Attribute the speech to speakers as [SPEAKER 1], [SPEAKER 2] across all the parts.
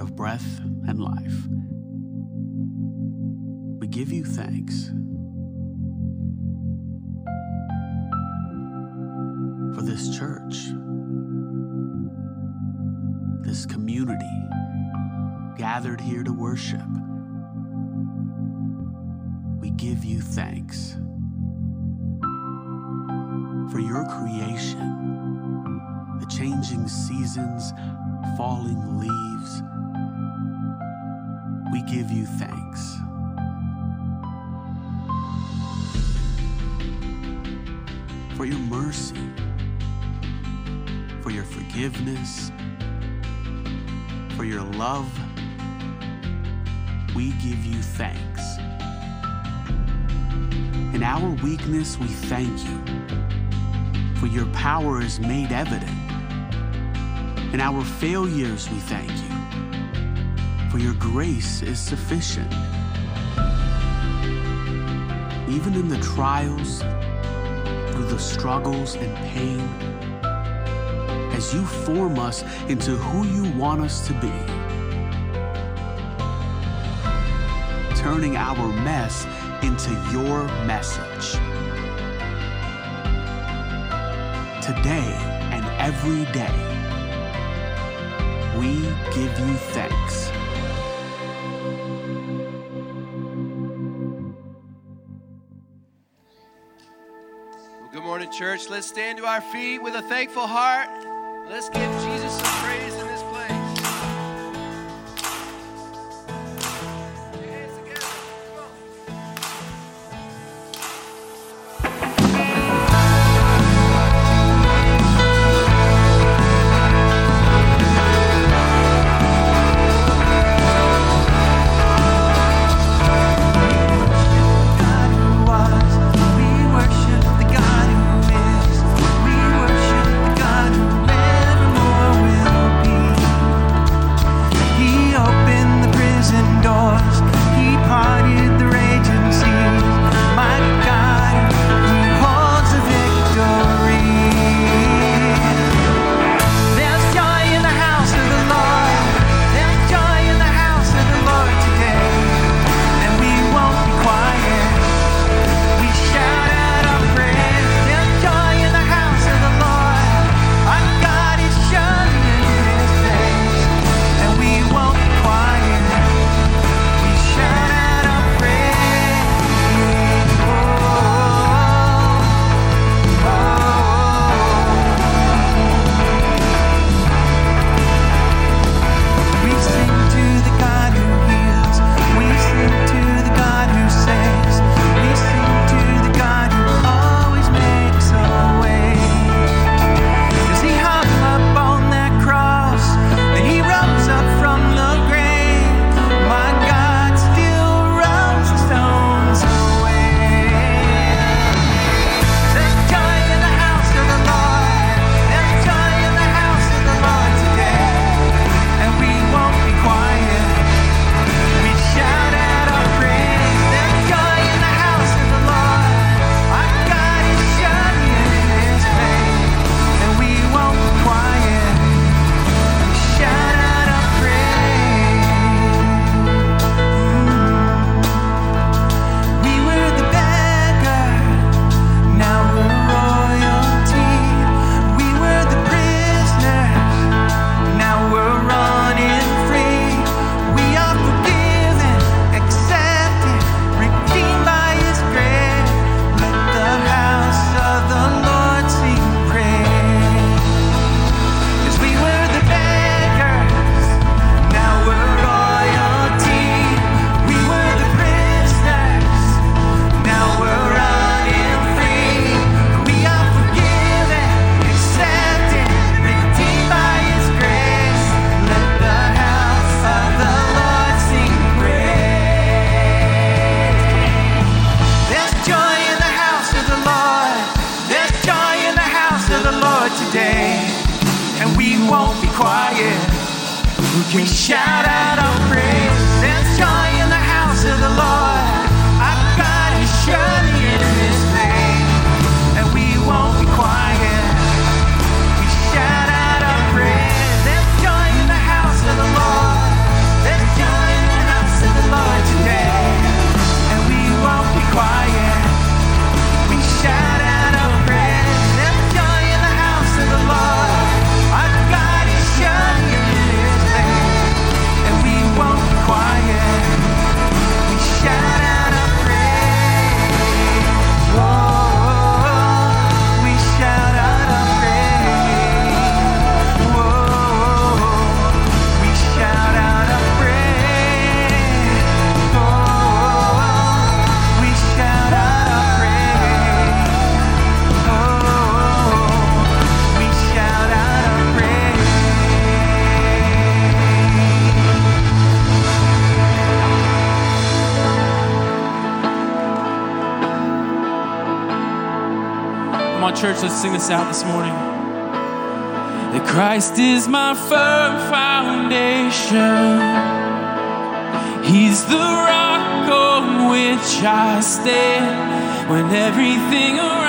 [SPEAKER 1] of breath and life. We give you thanks for this church, this community gathered here to worship. We give you thanks for your creation, the changing seasons, falling leaves thanks. For your mercy, for your forgiveness, for your love, we give you thanks. In our weakness, we thank you, for your power is made evident. In our failures, we thank you for your grace is sufficient. Even in the trials, through the struggles and pain, as you form us into who you want us to be, turning our mess into your message. Today and every day, we give you thanks.
[SPEAKER 2] church. Let's stand to our feet with a thankful heart. Let's give Jesus
[SPEAKER 3] a
[SPEAKER 4] church, let's sing this out this morning. That Christ is my firm foundation. He's the rock on which I stand when everything around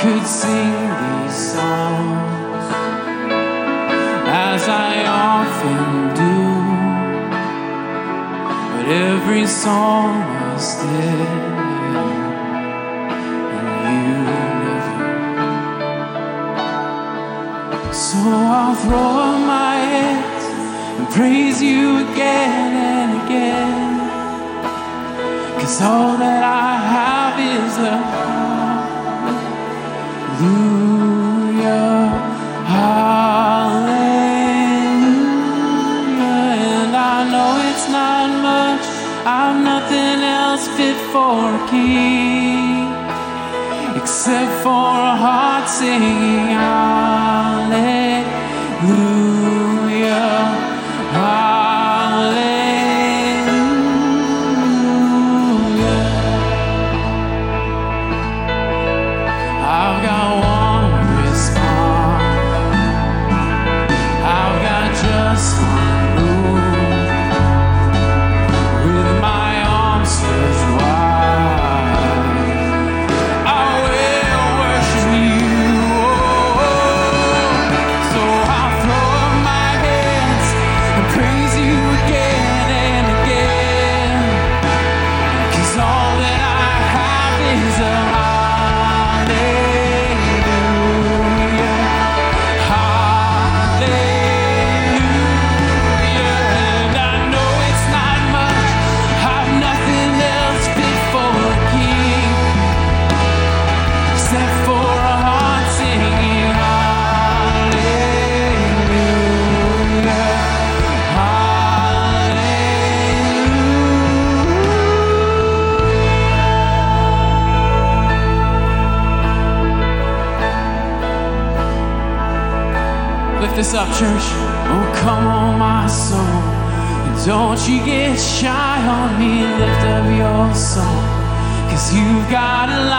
[SPEAKER 4] could sing these songs as I often do, but every song was dead. So I'll throw up my hands and praise you again and again. Cause all that I have is love. except for a heart singing out. this up, church. Oh, come on, my soul. And don't you get shy on me. Lift up your soul. Cause you've got a light.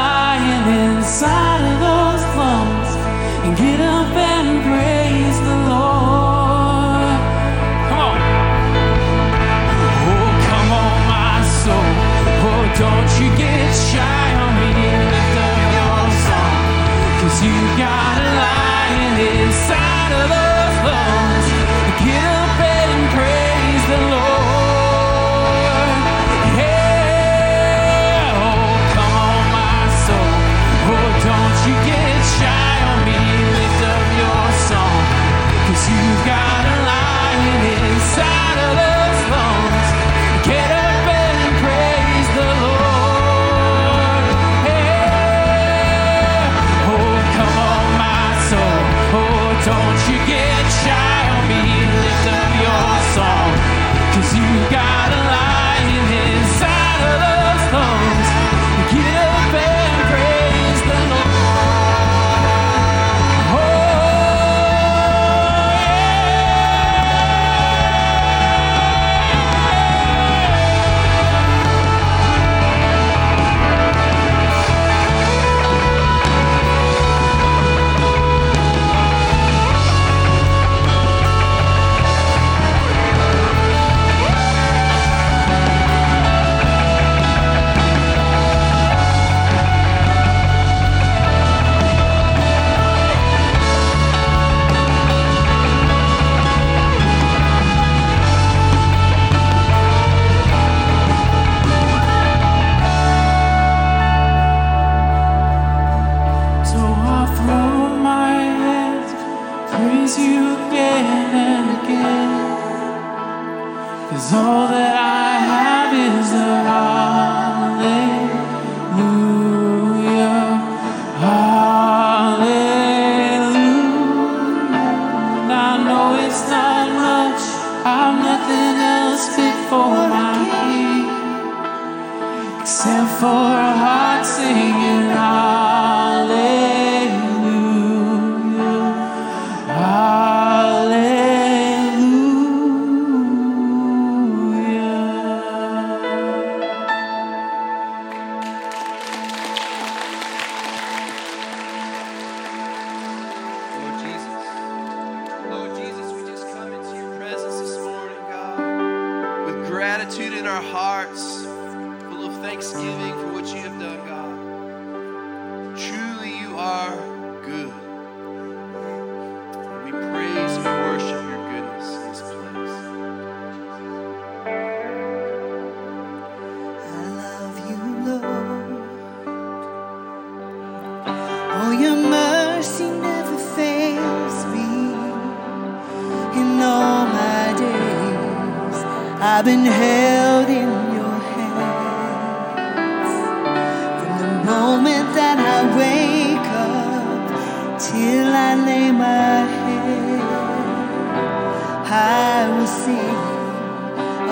[SPEAKER 4] see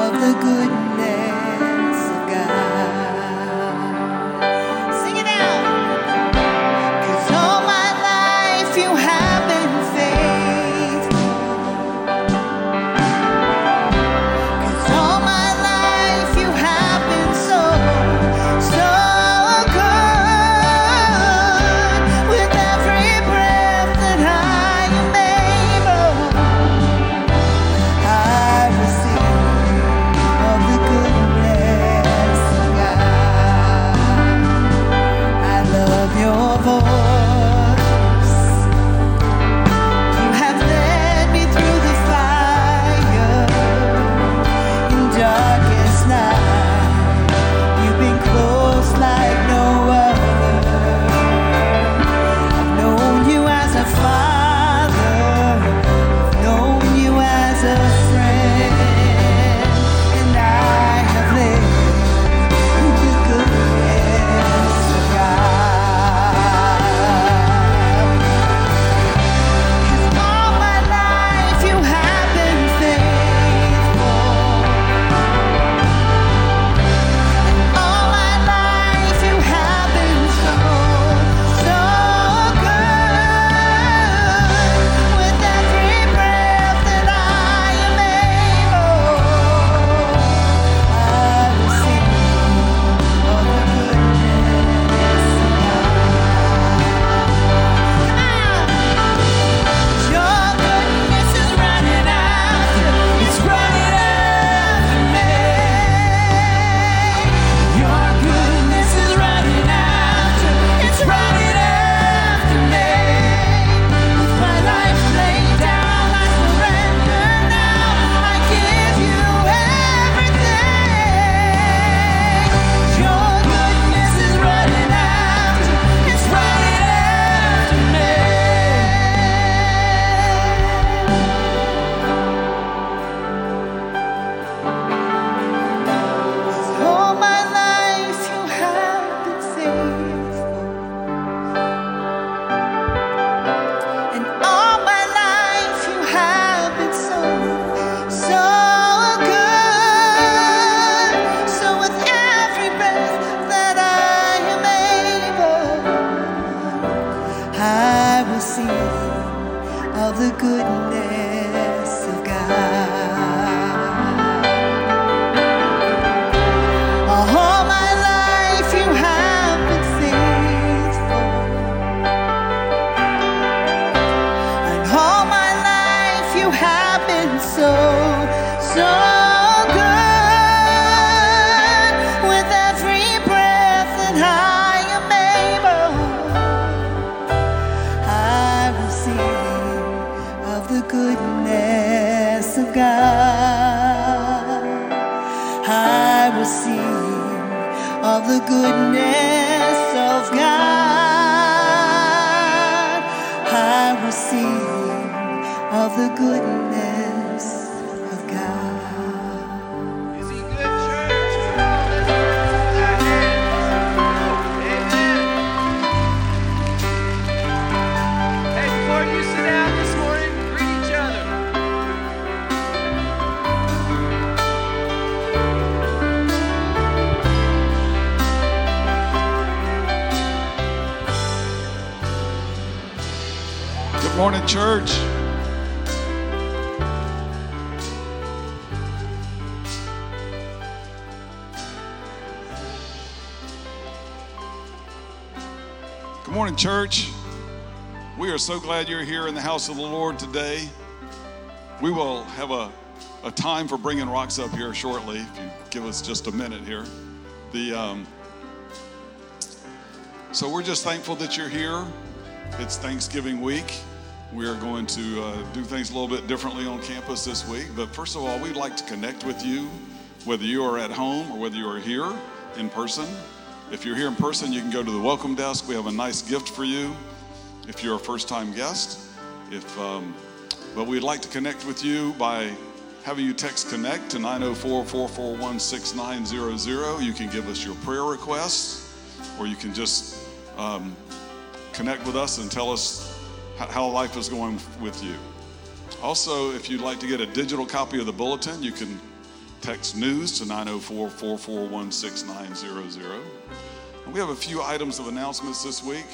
[SPEAKER 4] of the
[SPEAKER 5] goodness. morning,
[SPEAKER 6] church. Good morning, church. We are so glad you're here in the house of the Lord today. We will have a, a time for bringing rocks up here shortly, if you give us just a minute here. The, um, so we're just thankful that you're here. It's Thanksgiving week. We are going to uh, do things a little bit differently on campus this week. But first of all, we'd like to connect with you, whether you are at home or whether you are here in person. If you're here in person, you can go to the welcome desk. We have a nice gift for you. If you're a first-time guest, if um, but we'd like to connect with you by having you text connect to 904-441-6900 you can give us your prayer requests or you can just um, connect with us and tell us how life is going with you also if you'd like to get a digital copy of the bulletin you can text news to 904-441-6900 we have a few items of announcements this week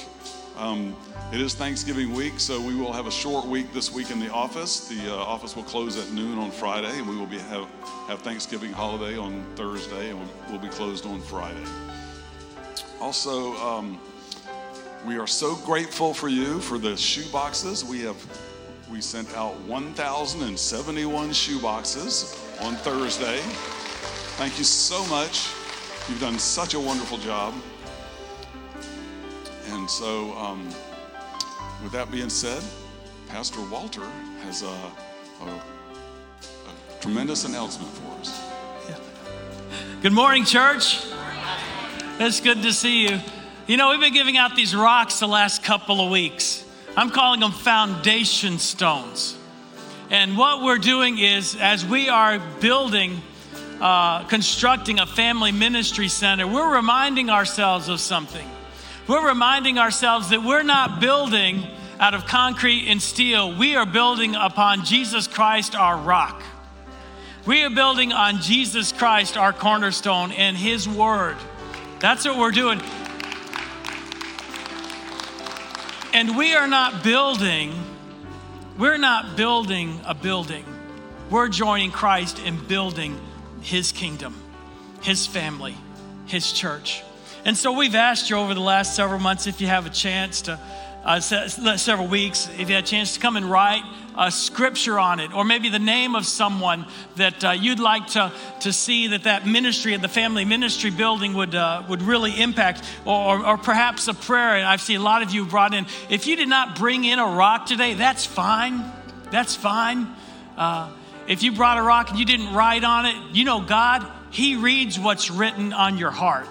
[SPEAKER 6] um, it is Thanksgiving week, so we will have a short week this week in the office. The uh, office will close at noon on Friday, and we will be have, have Thanksgiving holiday on Thursday, and we'll, we'll be closed on Friday. Also, um, we are so grateful for you for the shoe boxes. We have we sent out 1,071 shoe boxes on Thursday. Thank you so much. You've done such a wonderful job. And so, um, with that being said, Pastor Walter has a, a, a tremendous announcement for us. Yeah.
[SPEAKER 7] Good morning, church. It's good to see you. You know, we've been giving out these rocks the last couple of weeks. I'm calling them foundation stones. And what we're doing is, as we are building, uh, constructing a family ministry center, we're reminding ourselves of something. We're reminding ourselves that we're not building out of concrete and steel, we are building upon Jesus Christ, our rock. We are building on Jesus Christ, our cornerstone, and His Word. That's what we're doing. And we are not building, we're not building a building. We're joining Christ in building His kingdom, His family, His church. And so we've asked you over the last several months if you have a chance to, uh, several weeks, if you had a chance to come and write a scripture on it, or maybe the name of someone that uh, you'd like to, to see that that ministry of the family ministry building would, uh, would really impact, or, or perhaps a prayer. And I've seen a lot of you brought in. If you did not bring in a rock today, that's fine. That's fine. Uh, if you brought a rock and you didn't write on it, you know God, He reads what's written on your heart.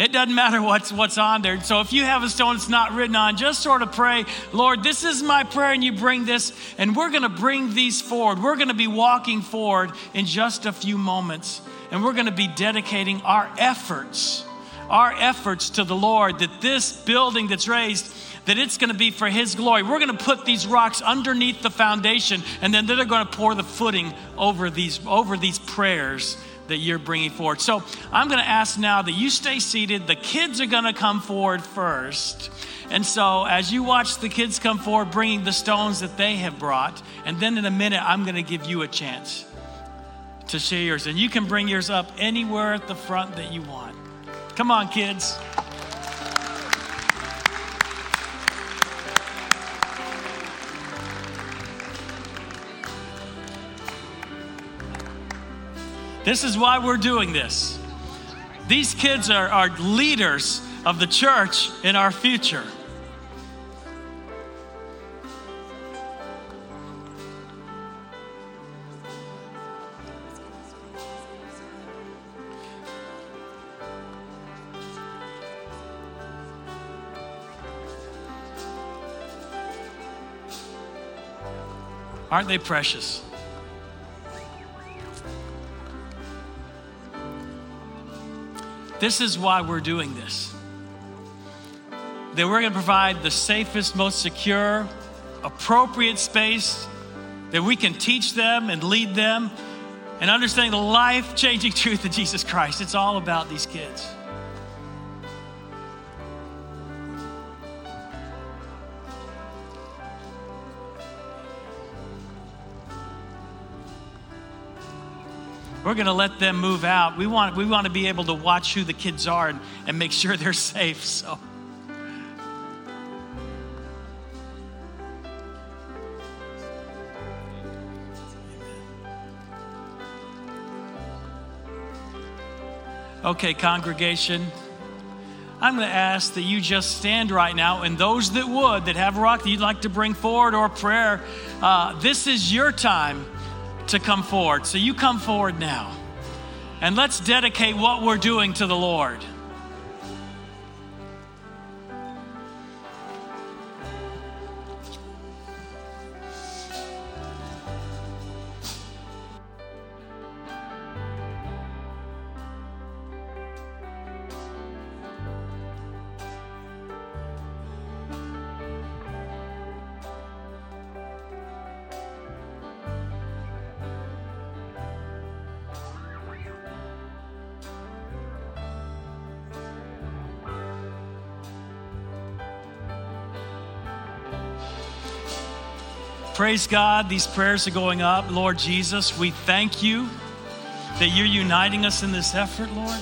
[SPEAKER 7] It doesn't matter what's what's on there. So if you have a stone that's not written on, just sort of pray, Lord, this is my prayer, and you bring this, and we're going to bring these forward. We're going to be walking forward in just a few moments, and we're going to be dedicating our efforts, our efforts to the Lord. That this building that's raised that it's going to be for His glory. We're going to put these rocks underneath the foundation, and then they're going to pour the footing over these over these prayers that you're bringing forward. So I'm going to ask now that you stay seated. The kids are going to come forward first. And so as you watch the kids come forward, bringing the stones that they have brought, and then in a minute, I'm going to give you a chance to share yours. And you can bring yours up anywhere at the front that you want. Come on, kids. This is why we're doing this. These kids are, are leaders of the church in our future. Aren't they precious? This is why we're doing this. That we're going to provide the safest, most secure, appropriate space that we can teach them and lead them and understanding the life changing truth of Jesus Christ. It's all about these kids. We're going to let them move out. We want, we want to be able to watch who the kids are and, and make sure they're safe. So. Okay, congregation, I'm going to ask that you just stand right now, and those that would, that have rock that you'd like to bring forward or prayer, uh, this is your time to come forward. So you come forward now. And let's dedicate what we're doing to the Lord. Praise God, these prayers are going up. Lord Jesus, we thank you that you're uniting us in this effort, Lord.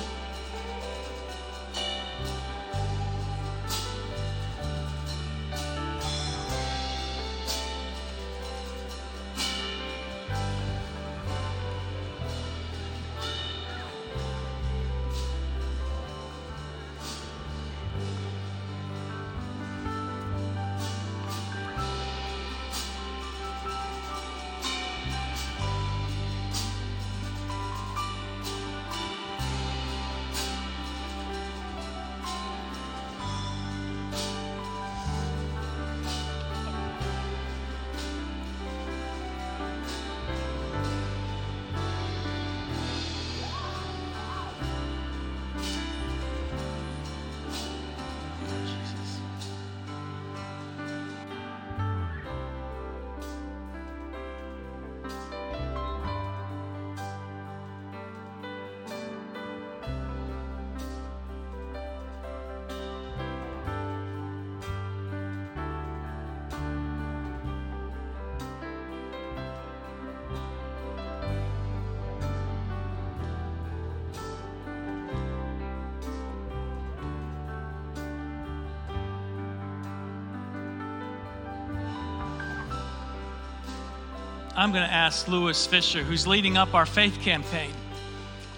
[SPEAKER 7] I'm going to ask Lewis Fisher, who's leading up our faith campaign,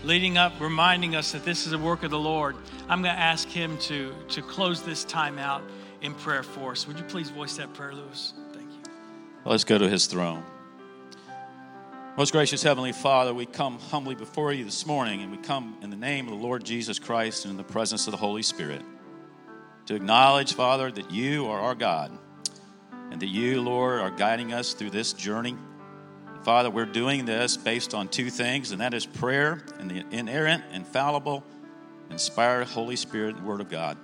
[SPEAKER 7] leading up, reminding us that this is a work of the Lord. I'm going to ask him to, to close this time out in prayer for us. Would you please voice that prayer, Lewis? Thank you.
[SPEAKER 8] Let's go to his throne. Most gracious Heavenly Father, we come humbly before you this morning, and we come in the name of the Lord Jesus Christ and in the presence of the Holy Spirit to acknowledge, Father, that you are our God and that you, Lord, are guiding us through this journey. Father, we're doing this based on two things, and that is prayer and the inerrant, infallible, inspired Holy Spirit Word of God.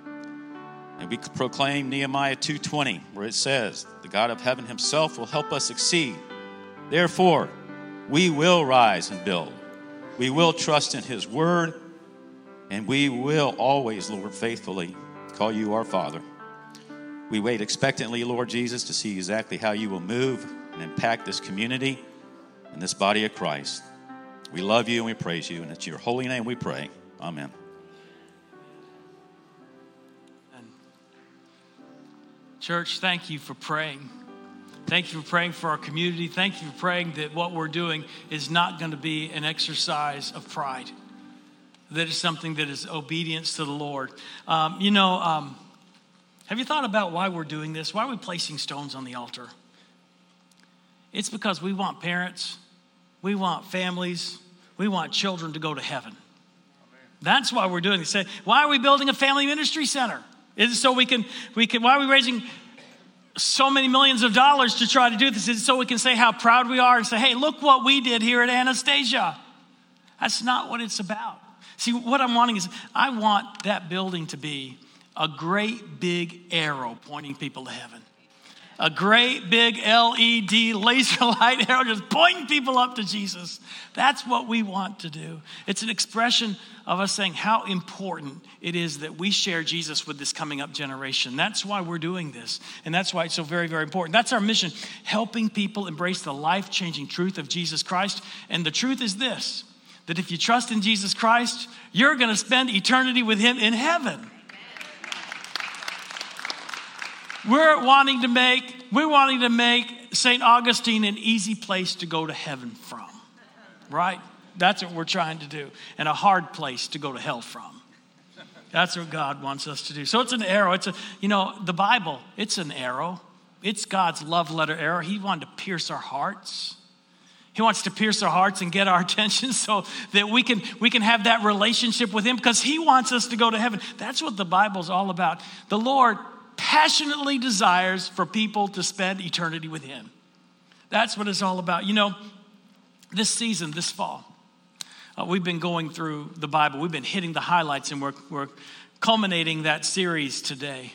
[SPEAKER 8] And we proclaim Nehemiah 2:20, where it says, "The God of heaven himself will help us succeed. Therefore, we will rise and build. We will trust in his word, and we will always, Lord, faithfully call you our Father. We wait expectantly, Lord Jesus, to see exactly how you will move and impact this community and this body of Christ. We love you and we praise you, and it's your holy name we pray. Amen.
[SPEAKER 7] Church, thank you for praying. Thank you for praying for our community. Thank you for praying that what we're doing is not going to be an exercise of pride, that is something that is obedience to the Lord. Um, you know, um, have you thought about why we're doing this? Why are we placing stones on the altar? It's because we want parents, we want families, we want children to go to heaven. That's why we're doing this. Say, why are we building a family ministry center? Is it so we can we can why are we raising so many millions of dollars to try to do this? Is it so we can say how proud we are and say, hey, look what we did here at Anastasia? That's not what it's about. See, what I'm wanting is I want that building to be a great big arrow pointing people to heaven a great big LED laser light arrow just pointing people up to Jesus. That's what we want to do. It's an expression of us saying how important it is that we share Jesus with this coming up generation. That's why we're doing this. And that's why it's so very, very important. That's our mission, helping people embrace the life changing truth of Jesus Christ. And the truth is this that if you trust in Jesus Christ, you're going to spend eternity with Him in heaven. We're wanting to make, we're wanting to make St. Augustine an easy place to go to heaven from, right? That's what we're trying to do. And a hard place to go to hell from. That's what God wants us to do. So it's an arrow. It's a, you know, the Bible, it's an arrow. It's God's love letter arrow. He wanted to pierce our hearts. He wants to pierce our hearts and get our attention so that we can, we can have that relationship with Him because He wants us to go to heaven. That's what the Bible's all about. The Lord passionately desires for people to spend eternity with Him. That's what it's all about. You know, this season, this fall, uh, we've been going through the Bible. We've been hitting the highlights, and we're, we're culminating that series today.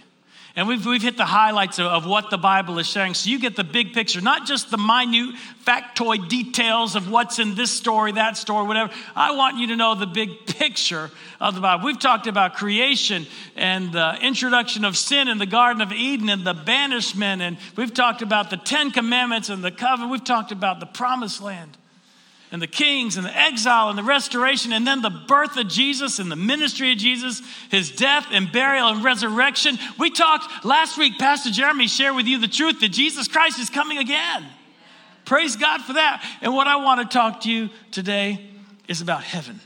[SPEAKER 7] And we've, we've hit the highlights of, of, what the Bible is sharing. So you get the big picture, not just the minute factoid details of what's in this story, that story, whatever. I want you to know the big picture of the Bible. We've talked about creation and the introduction of sin in the Garden of Eden and the banishment. And we've talked about the Ten Commandments and the covenant. We've talked about the promised land and the kings and the exile and the restoration and then the birth of Jesus and the ministry of Jesus, his death and burial and resurrection. We talked last week, Pastor Jeremy shared with you the truth that Jesus Christ is coming again. Praise God for that. And what I want to talk to you today is about heaven.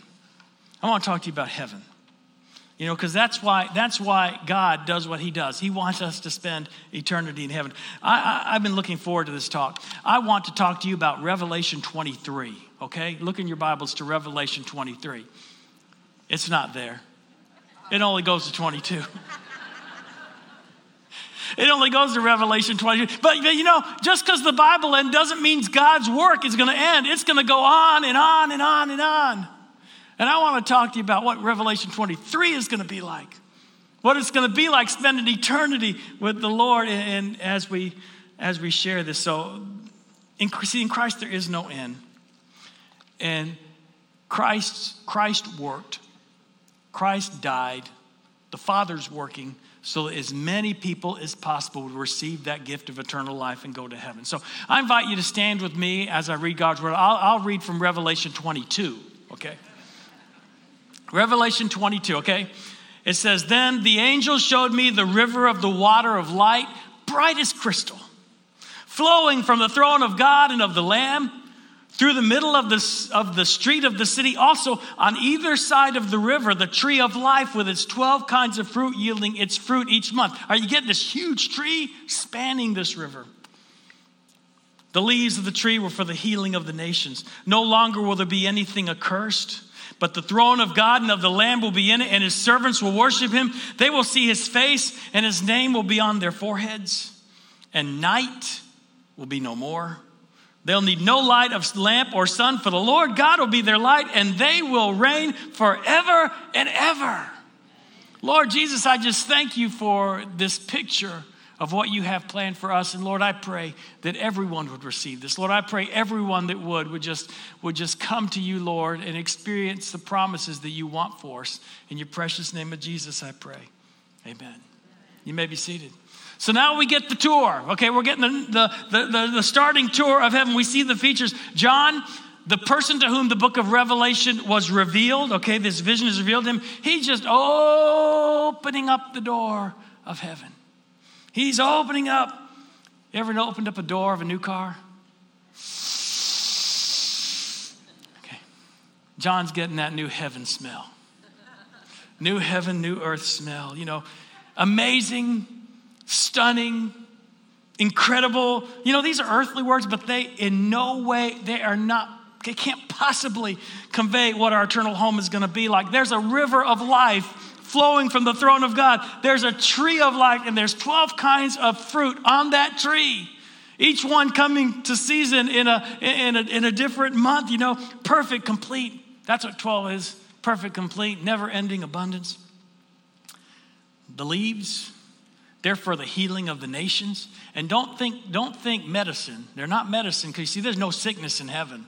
[SPEAKER 7] I want to talk to you about heaven. You know, because that's why that's why God does what He does. He wants us to spend eternity in heaven. I, I, I've been looking forward to this talk. I want to talk to you about Revelation 23 okay? Look in your Bibles to Revelation 23. It's not there, it only goes to 22. It only goes to Revelation 22. But, but you know, just because the Bible ends doesn't mean God's work is going to end. It's going to go on and on and on and on. And I want to talk to you about what Revelation 23 is going to be like. What it's going to be like spending eternity with the Lord and, and as we as we share this. So in, see, in Christ there is no end. And Christ, Christ worked. Christ died. The Father's working so as many people as possible would receive that gift of eternal life and go to heaven. So I invite you to stand with me as I read God's word. I'll, I'll read from Revelation 22, okay? Revelation 22, okay? It says, Then the angel showed me the river of the water of light, bright as crystal, flowing from the throne of God and of the Lamb through the middle of the, of the street of the city, also on either side of the river, the tree of life with its 12 kinds of fruit yielding its fruit each month. Are you getting this huge tree spanning this river? The leaves of the tree were for the healing of the nations. No longer will there be anything accursed, but the throne of God and of the Lamb will be in it, and his servants will worship him. They will see his face, and his name will be on their foreheads, and night will be no more. They'll need no light of lamp or sun, for the Lord God will be their light, and they will reign forever and ever. Lord Jesus, I just thank you for this picture of what you have planned for us. And Lord, I pray that everyone would receive this. Lord, I pray everyone that would would just would just come to you, Lord, and experience the promises that you want for us. In your precious name of Jesus, I pray. Amen. You may be seated. So now we get the tour. Okay, we're getting the, the, the, the, starting tour of heaven. We see the features. John, the person to whom the book of Revelation was revealed, okay, this vision is revealed to him, he's just opening up the door of heaven. He's opening up. You ever opened up a door of a new car? Okay. John's getting that new heaven smell. New heaven, new earth smell. You know, amazing stunning, incredible. You know, these are earthly words, but they in no way, they are not, they can't possibly convey what our eternal home is going to be like. There's a river of life flowing from the throne of God. There's a tree of life, and there's 12 kinds of fruit on that tree. Each one coming to season in a, in a, in a different month, you know, perfect, complete. That's what 12 is perfect, complete, never ending abundance. The leaves, they're for the healing of the nations. And don't think, don't think medicine. They're not medicine because you see, there's no sickness in heaven.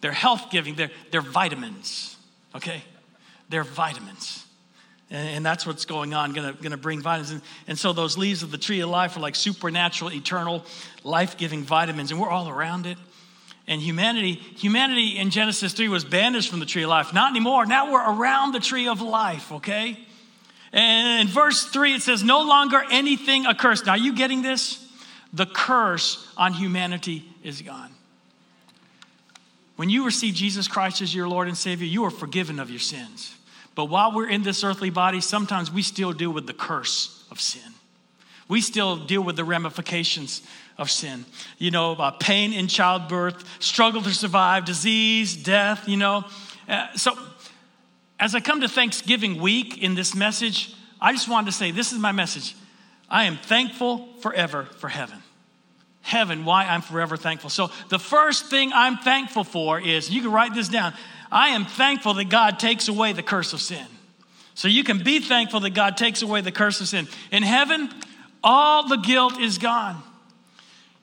[SPEAKER 7] They're health giving, they're, they're vitamins, okay? They're vitamins. And, that's what's going on, gonna, gonna bring vitamins. And, and so those leaves of the tree of life are like supernatural, eternal, life giving vitamins, and we're all around it. And humanity, humanity in Genesis 3 was banished from the tree of life. Not anymore. Now we're around the tree of life, okay? And in verse 3, it says, No longer anything accursed. Now, are you getting this? The curse on humanity is gone. When you receive Jesus Christ as your Lord and Savior, you are forgiven of your sins. But while we're in this earthly body, sometimes we still deal with the curse of sin. We still deal with the ramifications of sin. You know, uh, pain in childbirth, struggle to survive, disease, death, you know. Uh, so, as I come to Thanksgiving week in this message, I just wanted to say this is my message. I am thankful forever for heaven. Heaven, why I'm forever thankful. So, the first thing I'm thankful for is you can write this down. I am thankful that God takes away the curse of sin. So, you can be thankful that God takes away the curse of sin. In heaven, all the guilt is gone.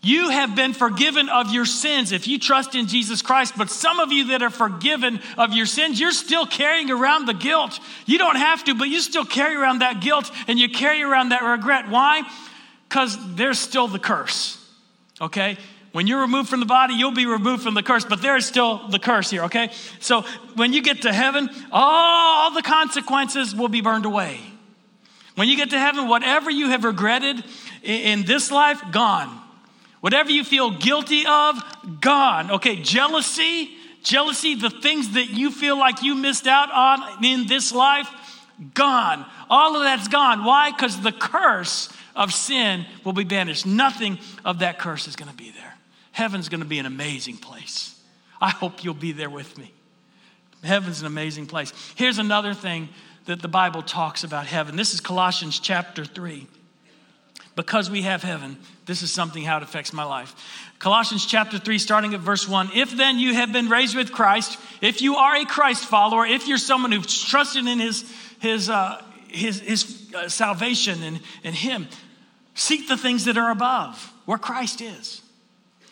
[SPEAKER 7] You have been forgiven of your sins if you trust in Jesus Christ. But some of you that are forgiven of your sins, you're still carrying around the guilt. You don't have to, but you still carry around that guilt and you carry around that regret. Why? Because there's still the curse, okay? When you're removed from the body, you'll be removed from the curse, but there is still the curse here, okay? So when you get to heaven, all the consequences will be burned away. When you get to heaven, whatever you have regretted in this life, gone. Whatever you feel guilty of, gone. Okay, jealousy, jealousy, the things that you feel like you missed out on in this life, gone. All of that's gone. Why? Because the curse of sin will be banished. Nothing of that curse is going to be there. Heaven's going to be an amazing place. I hope you'll be there with me. Heaven's an amazing place. Here's another thing that the Bible talks about heaven. This is Colossians chapter 3 because we have heaven, this is something how it affects my life. Colossians chapter 3, starting at verse 1. If then you have been raised with Christ, if you are a Christ follower, if you're someone who's trusted in his, his, uh, his, his uh, salvation and, and him, seek the things that are above, where Christ is.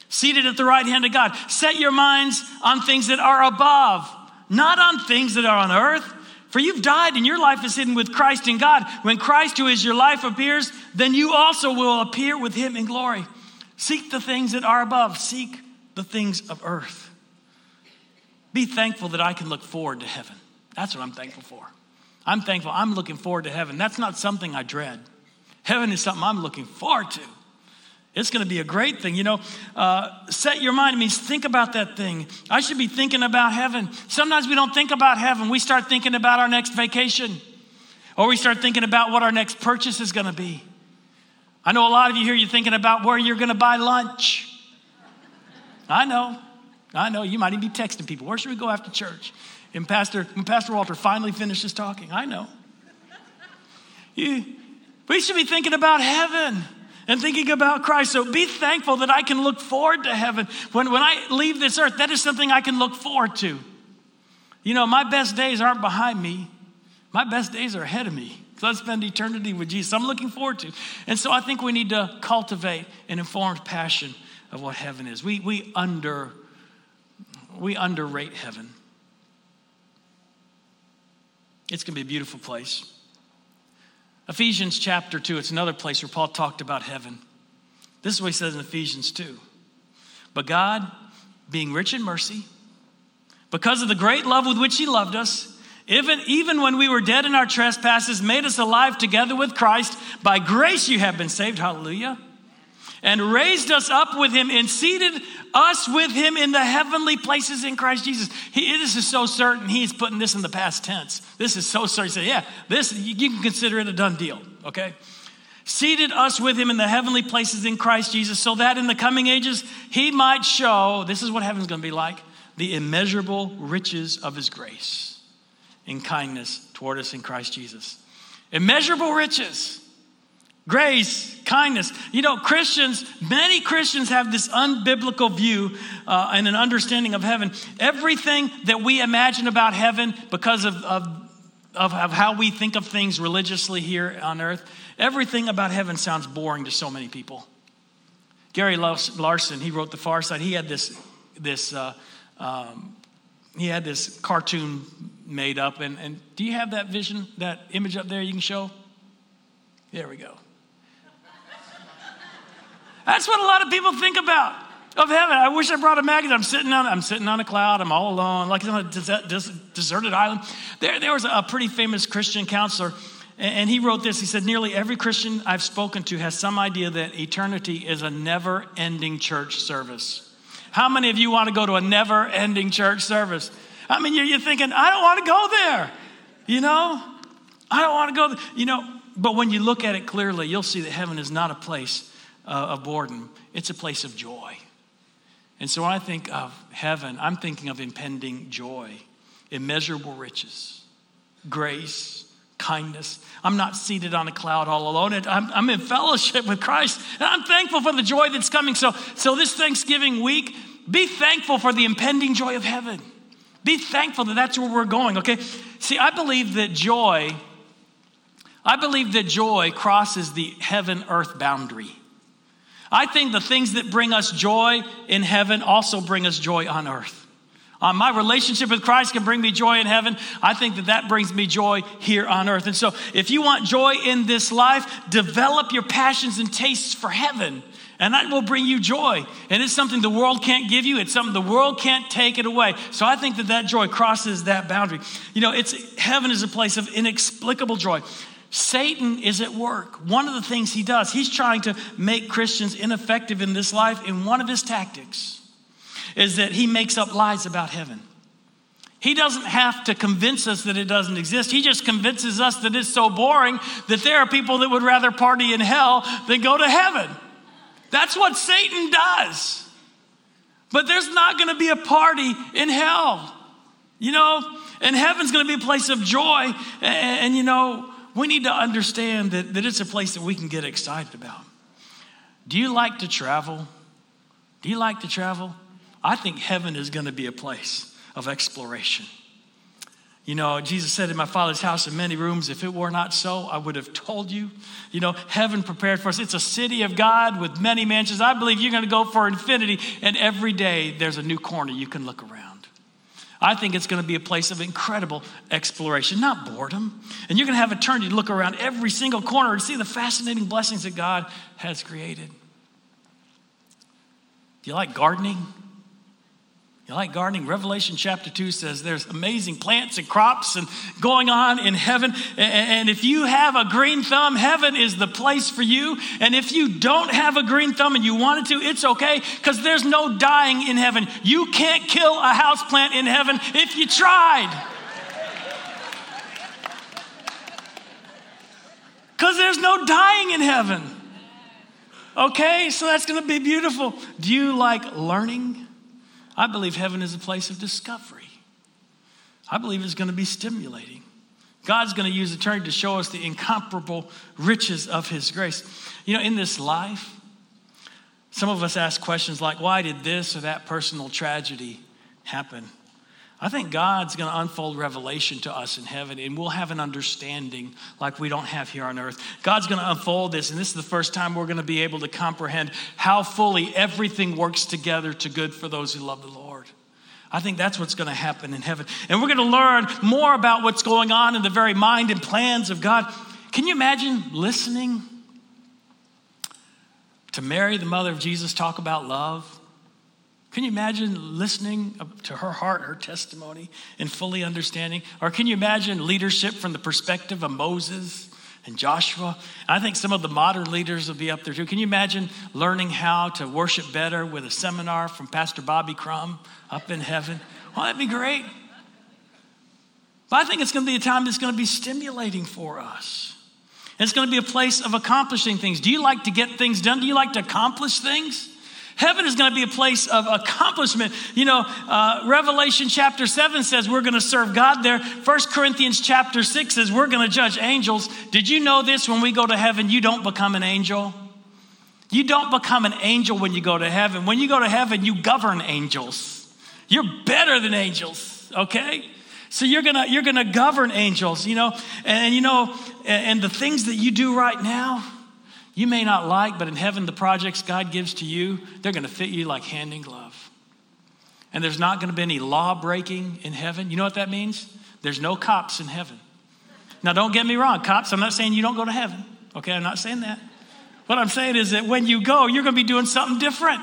[SPEAKER 7] Seated at the right hand of God. Set your minds on things that are above, not on things that are on earth. For you've died and your life is hidden with Christ in God. When Christ, who is your life, appears, then you also will appear with him in glory. Seek the things that are above, seek the things of earth. Be thankful that I can look forward to heaven. That's what I'm thankful for. I'm thankful. I'm looking forward to heaven. That's not something I dread. Heaven is something I'm looking forward to. It's going to be a great thing. You know, uh, set your mind means think about that thing. I should be thinking about heaven. Sometimes we don't think about heaven. We start thinking about our next vacation, or we start thinking about what our next purchase is going to be. I know a lot of you here, you're thinking about where you're going to buy lunch. I know. I know. You might even be texting people. Where should we go after church? And Pastor, when Pastor Walter finally finishes talking, I know. You, we should be thinking about heaven and thinking about Christ. So be thankful that I can look forward to heaven. When, when I leave this earth, that is something I can look forward to. You know, my best days aren't behind me, my best days are ahead of me. Because I spend eternity with Jesus. I'm looking forward to. And so I think we need to cultivate an informed passion of what heaven is. We, we, under, we underrate heaven. It's going to be a beautiful place. Ephesians chapter 2, it's another place where Paul talked about heaven. This is what he says in Ephesians 2. But God, being rich in mercy, because of the great love with which he loved us, even, even when we were dead in our trespasses, made us alive together with Christ. By grace you have been saved. Hallelujah and raised us up with him and seated us with him in the heavenly places in Christ Jesus. He, this is so certain. He's putting this in the past tense. This is so certain. Say, yeah, this you can consider it a done deal. Okay. Seated us with him in the heavenly places in Christ Jesus, so that in the coming ages he might show. This is what heaven's going to be like: the immeasurable riches of his grace and kindness toward us in Christ Jesus. Immeasurable riches grace, kindness. You know, Christians, many Christians have this unbiblical view uh, and an understanding of heaven. Everything that we imagine about heaven because of, of, of, of how we think of things religiously here on earth, everything about heaven sounds boring to so many people. Gary Larson, he wrote The Far Side. He had this, this uh, um, he had this cartoon made up. And, and do you have that vision, that image up there you can show? There we go. That's what a lot of people think about of heaven. I wish I brought a magazine. I'm sitting on, I'm sitting on a cloud. I'm all alone, like on a deserted island. There, there was a pretty famous Christian counselor, and he wrote this. He said, Nearly every Christian I've spoken to has some idea that eternity is a never ending church service. How many of you want to go to a never ending church service? I mean, you're, you're thinking, I don't want to go there. You know, I don't want to go there. You know, but when you look at it clearly, you'll see that heaven is not a place uh, of boredom, it's a place of joy. And so when I think of heaven, I'm thinking of impending joy, immeasurable riches, grace, kindness. I'm not seated on a cloud all alone. I'm, I'm in fellowship with Christ, and I'm thankful for the joy that's coming. So, so this Thanksgiving week, be thankful for the impending joy of heaven. Be thankful that that's where we're going, okay? See, I believe that joy, I believe that joy crosses the heaven earth boundary. I think the things that bring us joy in heaven also bring us joy on earth. Uh, my relationship with Christ can bring me joy in heaven. I think that that brings me joy here on earth. And so, if you want joy in this life, develop your passions and tastes for heaven. And that will bring you joy. And it's something the world can't give you. It's something the world can't take it away. So I think that that joy crosses that boundary. You know, it's heaven is a place of inexplicable joy. Satan is at work. One of the things he does, he's trying to make Christians ineffective in this life. And one of his tactics is that he makes up lies about heaven. He doesn't have to convince us that it doesn't exist. He just convinces us that it's so boring that there are people that would rather party in hell than go to heaven. That's what Satan does. But there's not going to be a party in hell. You know, and heaven's going to be a place of joy. And, and, you know, we need to understand that, that it's a place that we can get excited about. Do you like to travel? Do you like to travel? I think heaven is going to be a place of exploration. You know, Jesus said, In my Father's house are many rooms. If it were not so, I would have told you. You know, heaven prepared for us. It's a city of God with many mansions. I believe you're going to go for infinity, and every day there's a new corner you can look around. I think it's going to be a place of incredible exploration, not boredom. And you're going to have turn to look around every single corner and see the fascinating blessings that God has created. Do you like gardening? You like gardening? Revelation chapter 2 says there's amazing plants and crops and going on in heaven. And if you have a green thumb, heaven is the place for you. And if you don't have a green thumb and you wanted to, it's okay because there's no dying in heaven. You can't kill a house plant in heaven if you tried. Because there's no dying in heaven. Okay, so that's going to be beautiful. Do you like learning? I believe heaven is a place of discovery. I believe it's going to be stimulating. God's going to use eternity to show us the incomparable riches of His grace. You know, in this life, some of us ask questions like, why did this or that personal tragedy happen? I think God's going to unfold revelation to us in heaven, and we'll have an understanding like we don't have here on earth. God's going to unfold this, and this is the first time we're going to be able to comprehend how fully everything works together to good for those who love the Lord. I think that's what's going to happen in heaven. And we're going to learn more about what's going on in the very mind and plans of God. Can you imagine listening to Mary, the mother of Jesus, talk about love? Can you imagine listening to her heart, her testimony, and fully understanding? Or can you imagine leadership from the perspective of Moses and Joshua? I think some of the modern leaders will be up there too. Can you imagine learning how to worship better with a seminar from Pastor Bobby Crum up in heaven? Well, that'd be great. But I think it's going to be a time that's going to be stimulating for us. it's going to be a place of accomplishing things. Do you like to get things done? Do you like to accomplish things? Heaven is going to be a place of accomplishment. You know, uh, Revelation chapter 7 says we're going to serve God there. First Corinthians chapter 6 says we're going to judge angels. Did you know this? When we go to heaven, you don't become an angel. You don't become an angel when you go to heaven. When you go to heaven, you govern angels. You're better than angels, okay? So you're gonna you're gonna govern angels, you know, and, and you know, and, and the things that you do right now, you may not like, but in heaven, the projects God gives to you, they're going to fit you like hand in glove. And there's not going to be any law breaking in heaven. You know what that means? There's no cops in heaven. Now, don't get me wrong, cops, I'm not saying you don't go to heaven. Okay, I'm not saying that. What I'm saying is that when you go, you're going to be doing something different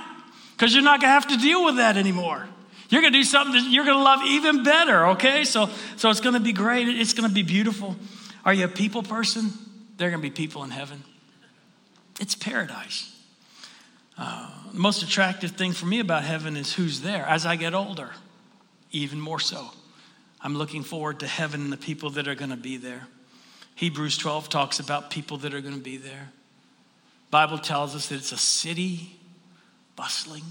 [SPEAKER 7] because you're not going to have to deal with that anymore. You're going to do something that you're going to love even better, okay? So, so it's going to be great. It's going to be beautiful. Are you a people person? There are going to be people in heaven. It's paradise. Uh, the most attractive thing for me about heaven is who's there as I get older, even more so. I'm looking forward to heaven and the people that are going to be there. Hebrews 12 talks about people that are going to be there. Bible tells us that it's a city bustling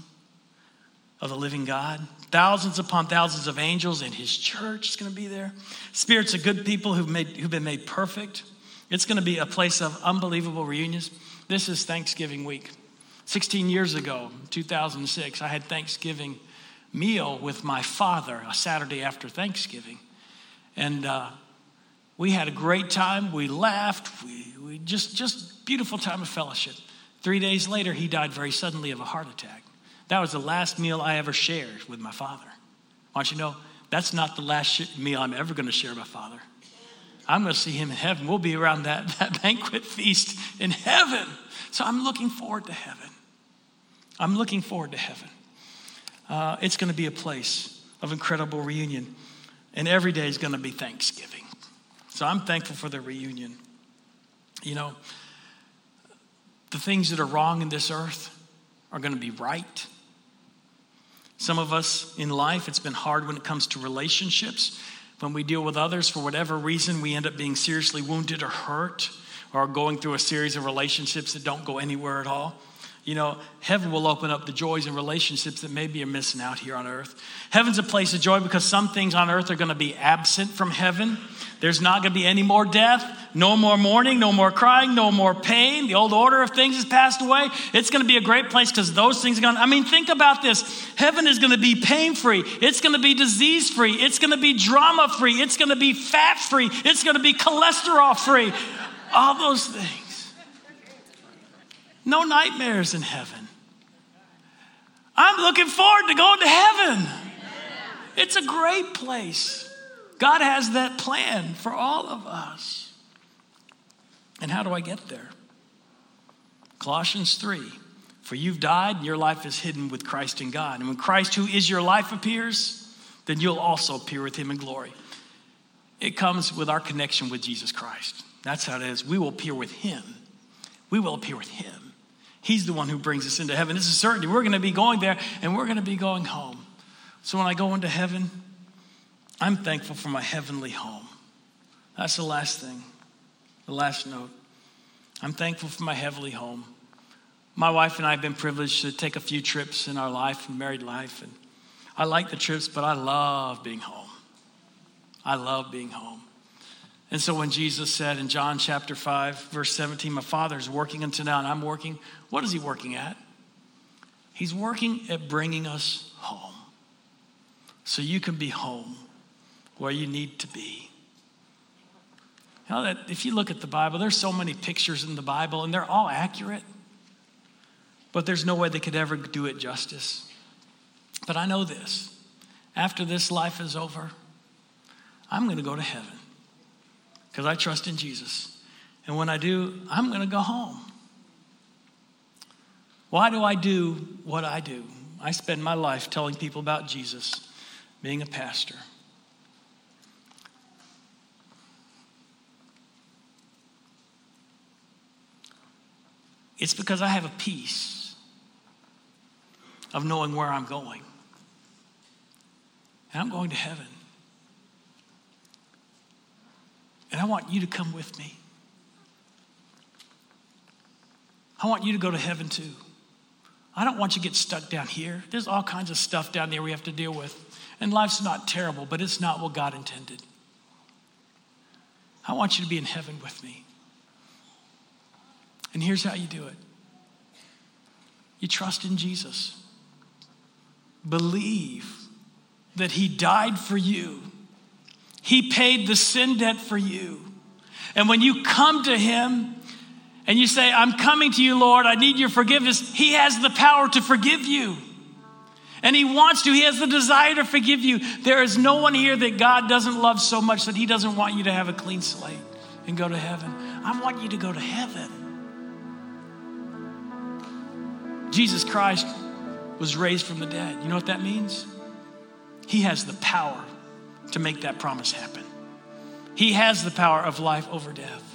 [SPEAKER 7] of the living God. Thousands upon thousands of angels and his church is going to be there. Spirits of good people who've, made, who've been made perfect. It's going to be a place of unbelievable reunions. This is Thanksgiving week. 16 years ago, 2006, I had Thanksgiving meal with my father, a Saturday after Thanksgiving. And uh, we had a great time. We laughed. We, we just, just beautiful time of fellowship. Three days later, he died very suddenly of a heart attack. That was the last meal I ever shared with my father. I want you to know, that's not the last sh- meal I'm ever going to share with my father. I'm going to see him in heaven. We'll be around that, that banquet feast in heaven. So I'm looking forward to heaven. I'm looking forward to heaven. Uh, it's going to be a place of incredible reunion, and every day is going to be Thanksgiving. So I'm thankful for the reunion. You know, the things that are wrong in this earth are going to be right. Some of us in life, it's been hard when it comes to relationships. When we deal with others, for whatever reason, we end up being seriously wounded or hurt or going through a series of relationships that don't go anywhere at all. You know, heaven will open up the joys and relationships that maybe you're missing out here on earth. Heaven's a place of joy because some things on earth are going to be absent from heaven. There's not going to be any more death, no more mourning, no more crying, no more pain. The old order of things has passed away. It's going to be a great place because those things are going to, I mean, think about this. Heaven is going to be pain free. It's going to be disease free. It's going to be drama free. It's going to be fat free. It's going to be cholesterol free. All those things. No nightmares in heaven. I'm looking forward to going to heaven. It's a great place. God has that plan for all of us. And how do I get there? Colossians 3 For you've died, and your life is hidden with Christ in God. And when Christ, who is your life, appears, then you'll also appear with him in glory. It comes with our connection with Jesus Christ. That's how it is. We will appear with him. We will appear with him. He's the one who brings us into heaven. It's a certainty. We're going to be going there and we're going to be going home. So when I go into heaven, I'm thankful for my heavenly home. That's the last thing, the last note. I'm thankful for my heavenly home. My wife and I have been privileged to take a few trips in our life, and married life, and I like the trips, but I love being home. I love being home. And so when Jesus said in John chapter 5, verse 17, My Father is working until now and I'm working, what is He working at? He's working at bringing us home so you can be home where you need to be. Now that if you look at the Bible, there's so many pictures in the Bible and they're all accurate, but there's no way they could ever do it justice. But I know this after this life is over, I'm going to go to heaven because I trust in Jesus. And when I do, I'm going to go home. Why do I do what I do? I spend my life telling people about Jesus, being a pastor. It's because I have a peace of knowing where I'm going. And I'm going to heaven. And I want you to come with me. I want you to go to heaven too. I don't want you to get stuck down here. There's all kinds of stuff down there we have to deal with. And life's not terrible, but it's not what God intended. I want you to be in heaven with me. And here's how you do it you trust in Jesus, believe that He died for you he paid the sin debt for you. And when you come to Him and you say, I'm coming to you, Lord, I need your forgiveness, He has the power to forgive you. And He wants to, He has the desire to forgive you. There is no one here that God doesn't love so much that He doesn't want you to have a clean slate and go to heaven. I want you to go to heaven. Jesus Christ was raised from the dead. You know what that means? He has the power to make that promise happen. He has the power of life over death.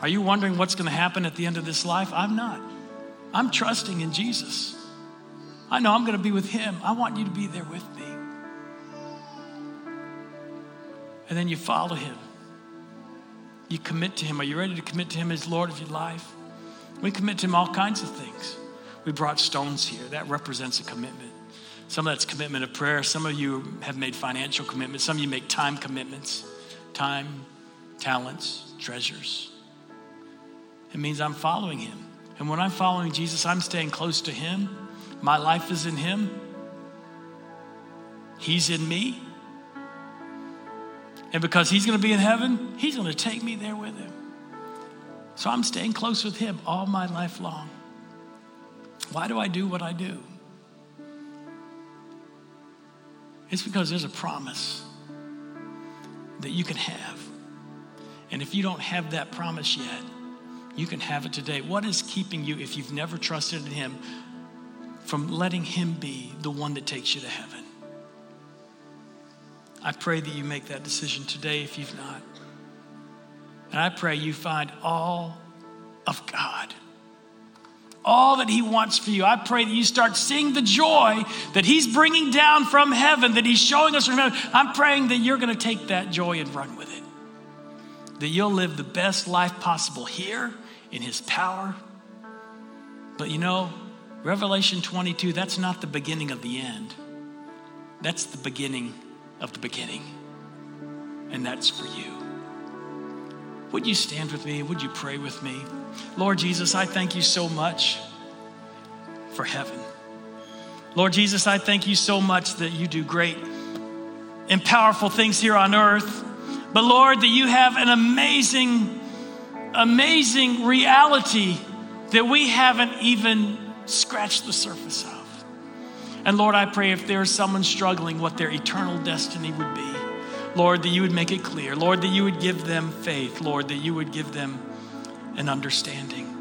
[SPEAKER 7] Are you wondering what's going to happen at the end of this life? I'm not. I'm trusting in Jesus. I know I'm going to be with Him. I want you to be there with me. And then you follow Him. You commit to Him. Are you ready to commit to Him as Lord of your life? We commit to Him all kinds of things. We brought stones here. That represents a commitment. Some of that's commitment of prayer. Some of you have made financial commitments. Some of you make time commitments time, talents, treasures. It means I'm following Him. And when I'm following Jesus, I'm staying close to Him. My life is in Him. He's in me. And because He's going to be in heaven, He's going to take me there with Him. So I'm staying close with Him all my life long. Why do I do what I do? It's because there's a promise that you can have. And if you don't have that promise yet, you can have it today. What is keeping you, if you've never trusted in Him, from letting Him be the one that takes you to heaven? I pray that you make that decision today if you've not. And I pray you find all of God all that He wants for you. I pray that you start seeing the joy that He's bringing down from heaven, that He's showing us from heaven. I'm praying that you're going to take that joy and run with it. That you'll live the best life possible here in His power. But you know, Revelation 22, that's not the beginning of the end. That's the beginning of the beginning. And that's for you. Would you stand with me? Would you pray with me? Lord Jesus, I thank you so much for heaven. Lord Jesus, I thank you so much that you do great and powerful things here on earth. But Lord, that you have an amazing, amazing reality that we haven't even scratched the surface of. And Lord, I pray if there's someone struggling what their eternal destiny would be, Lord, that you would make it clear. Lord, that you would give them faith. Lord, that you would give them an understanding.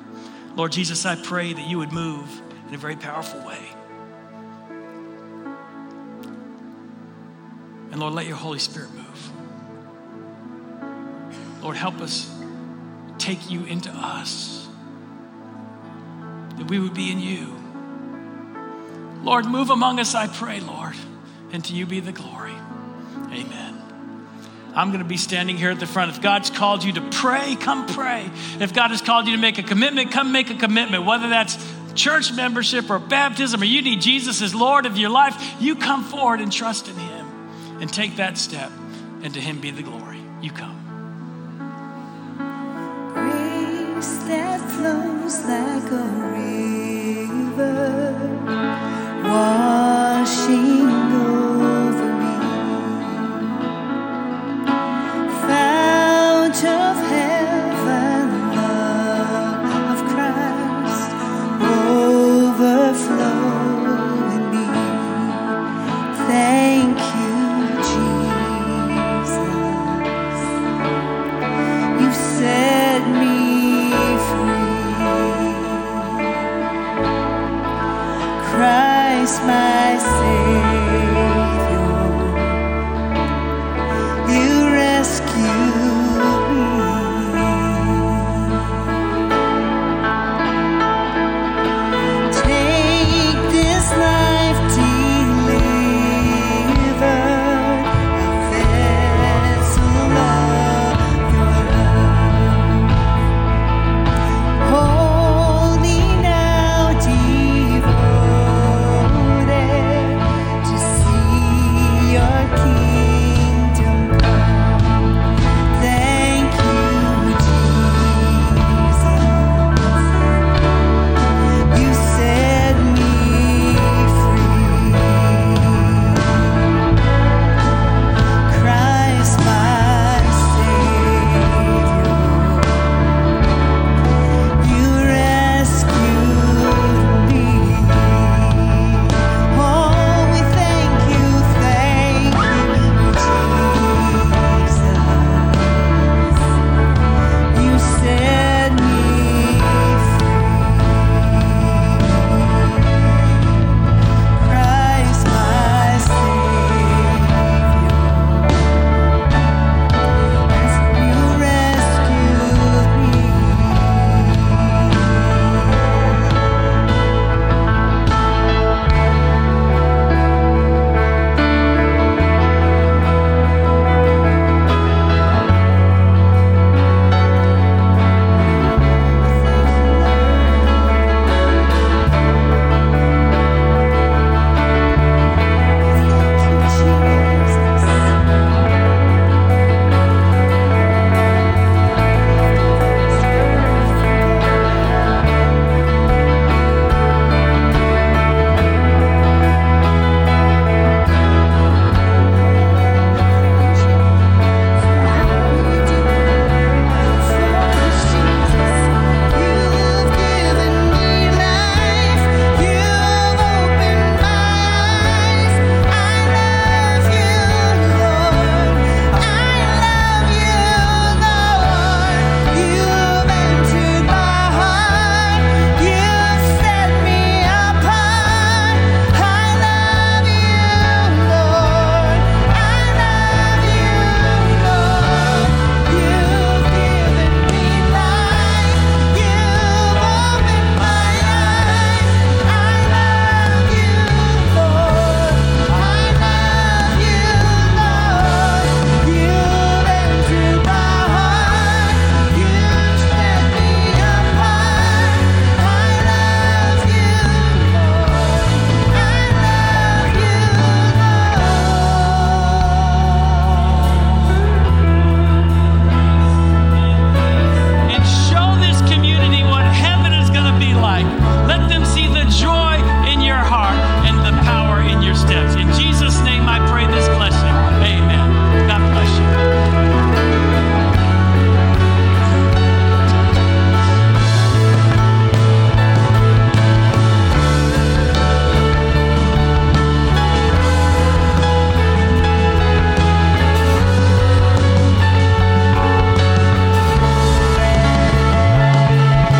[SPEAKER 7] Lord Jesus, I pray that you would move in a very powerful way. And Lord, let your Holy Spirit move. Lord, help us take you into us, that we would be in you. Lord, move among us, I pray, Lord, and to you be the glory. Amen. I'm going to be standing here at the front. If God's called you to pray, come pray. If God has called you to make a commitment, come make a commitment. Whether that's church membership or baptism or you need Jesus as Lord of your life, you come forward and trust in Him and take that step, and to Him be the glory. You come.
[SPEAKER 5] Grace that flows like a river, washing over Christ, my Savior.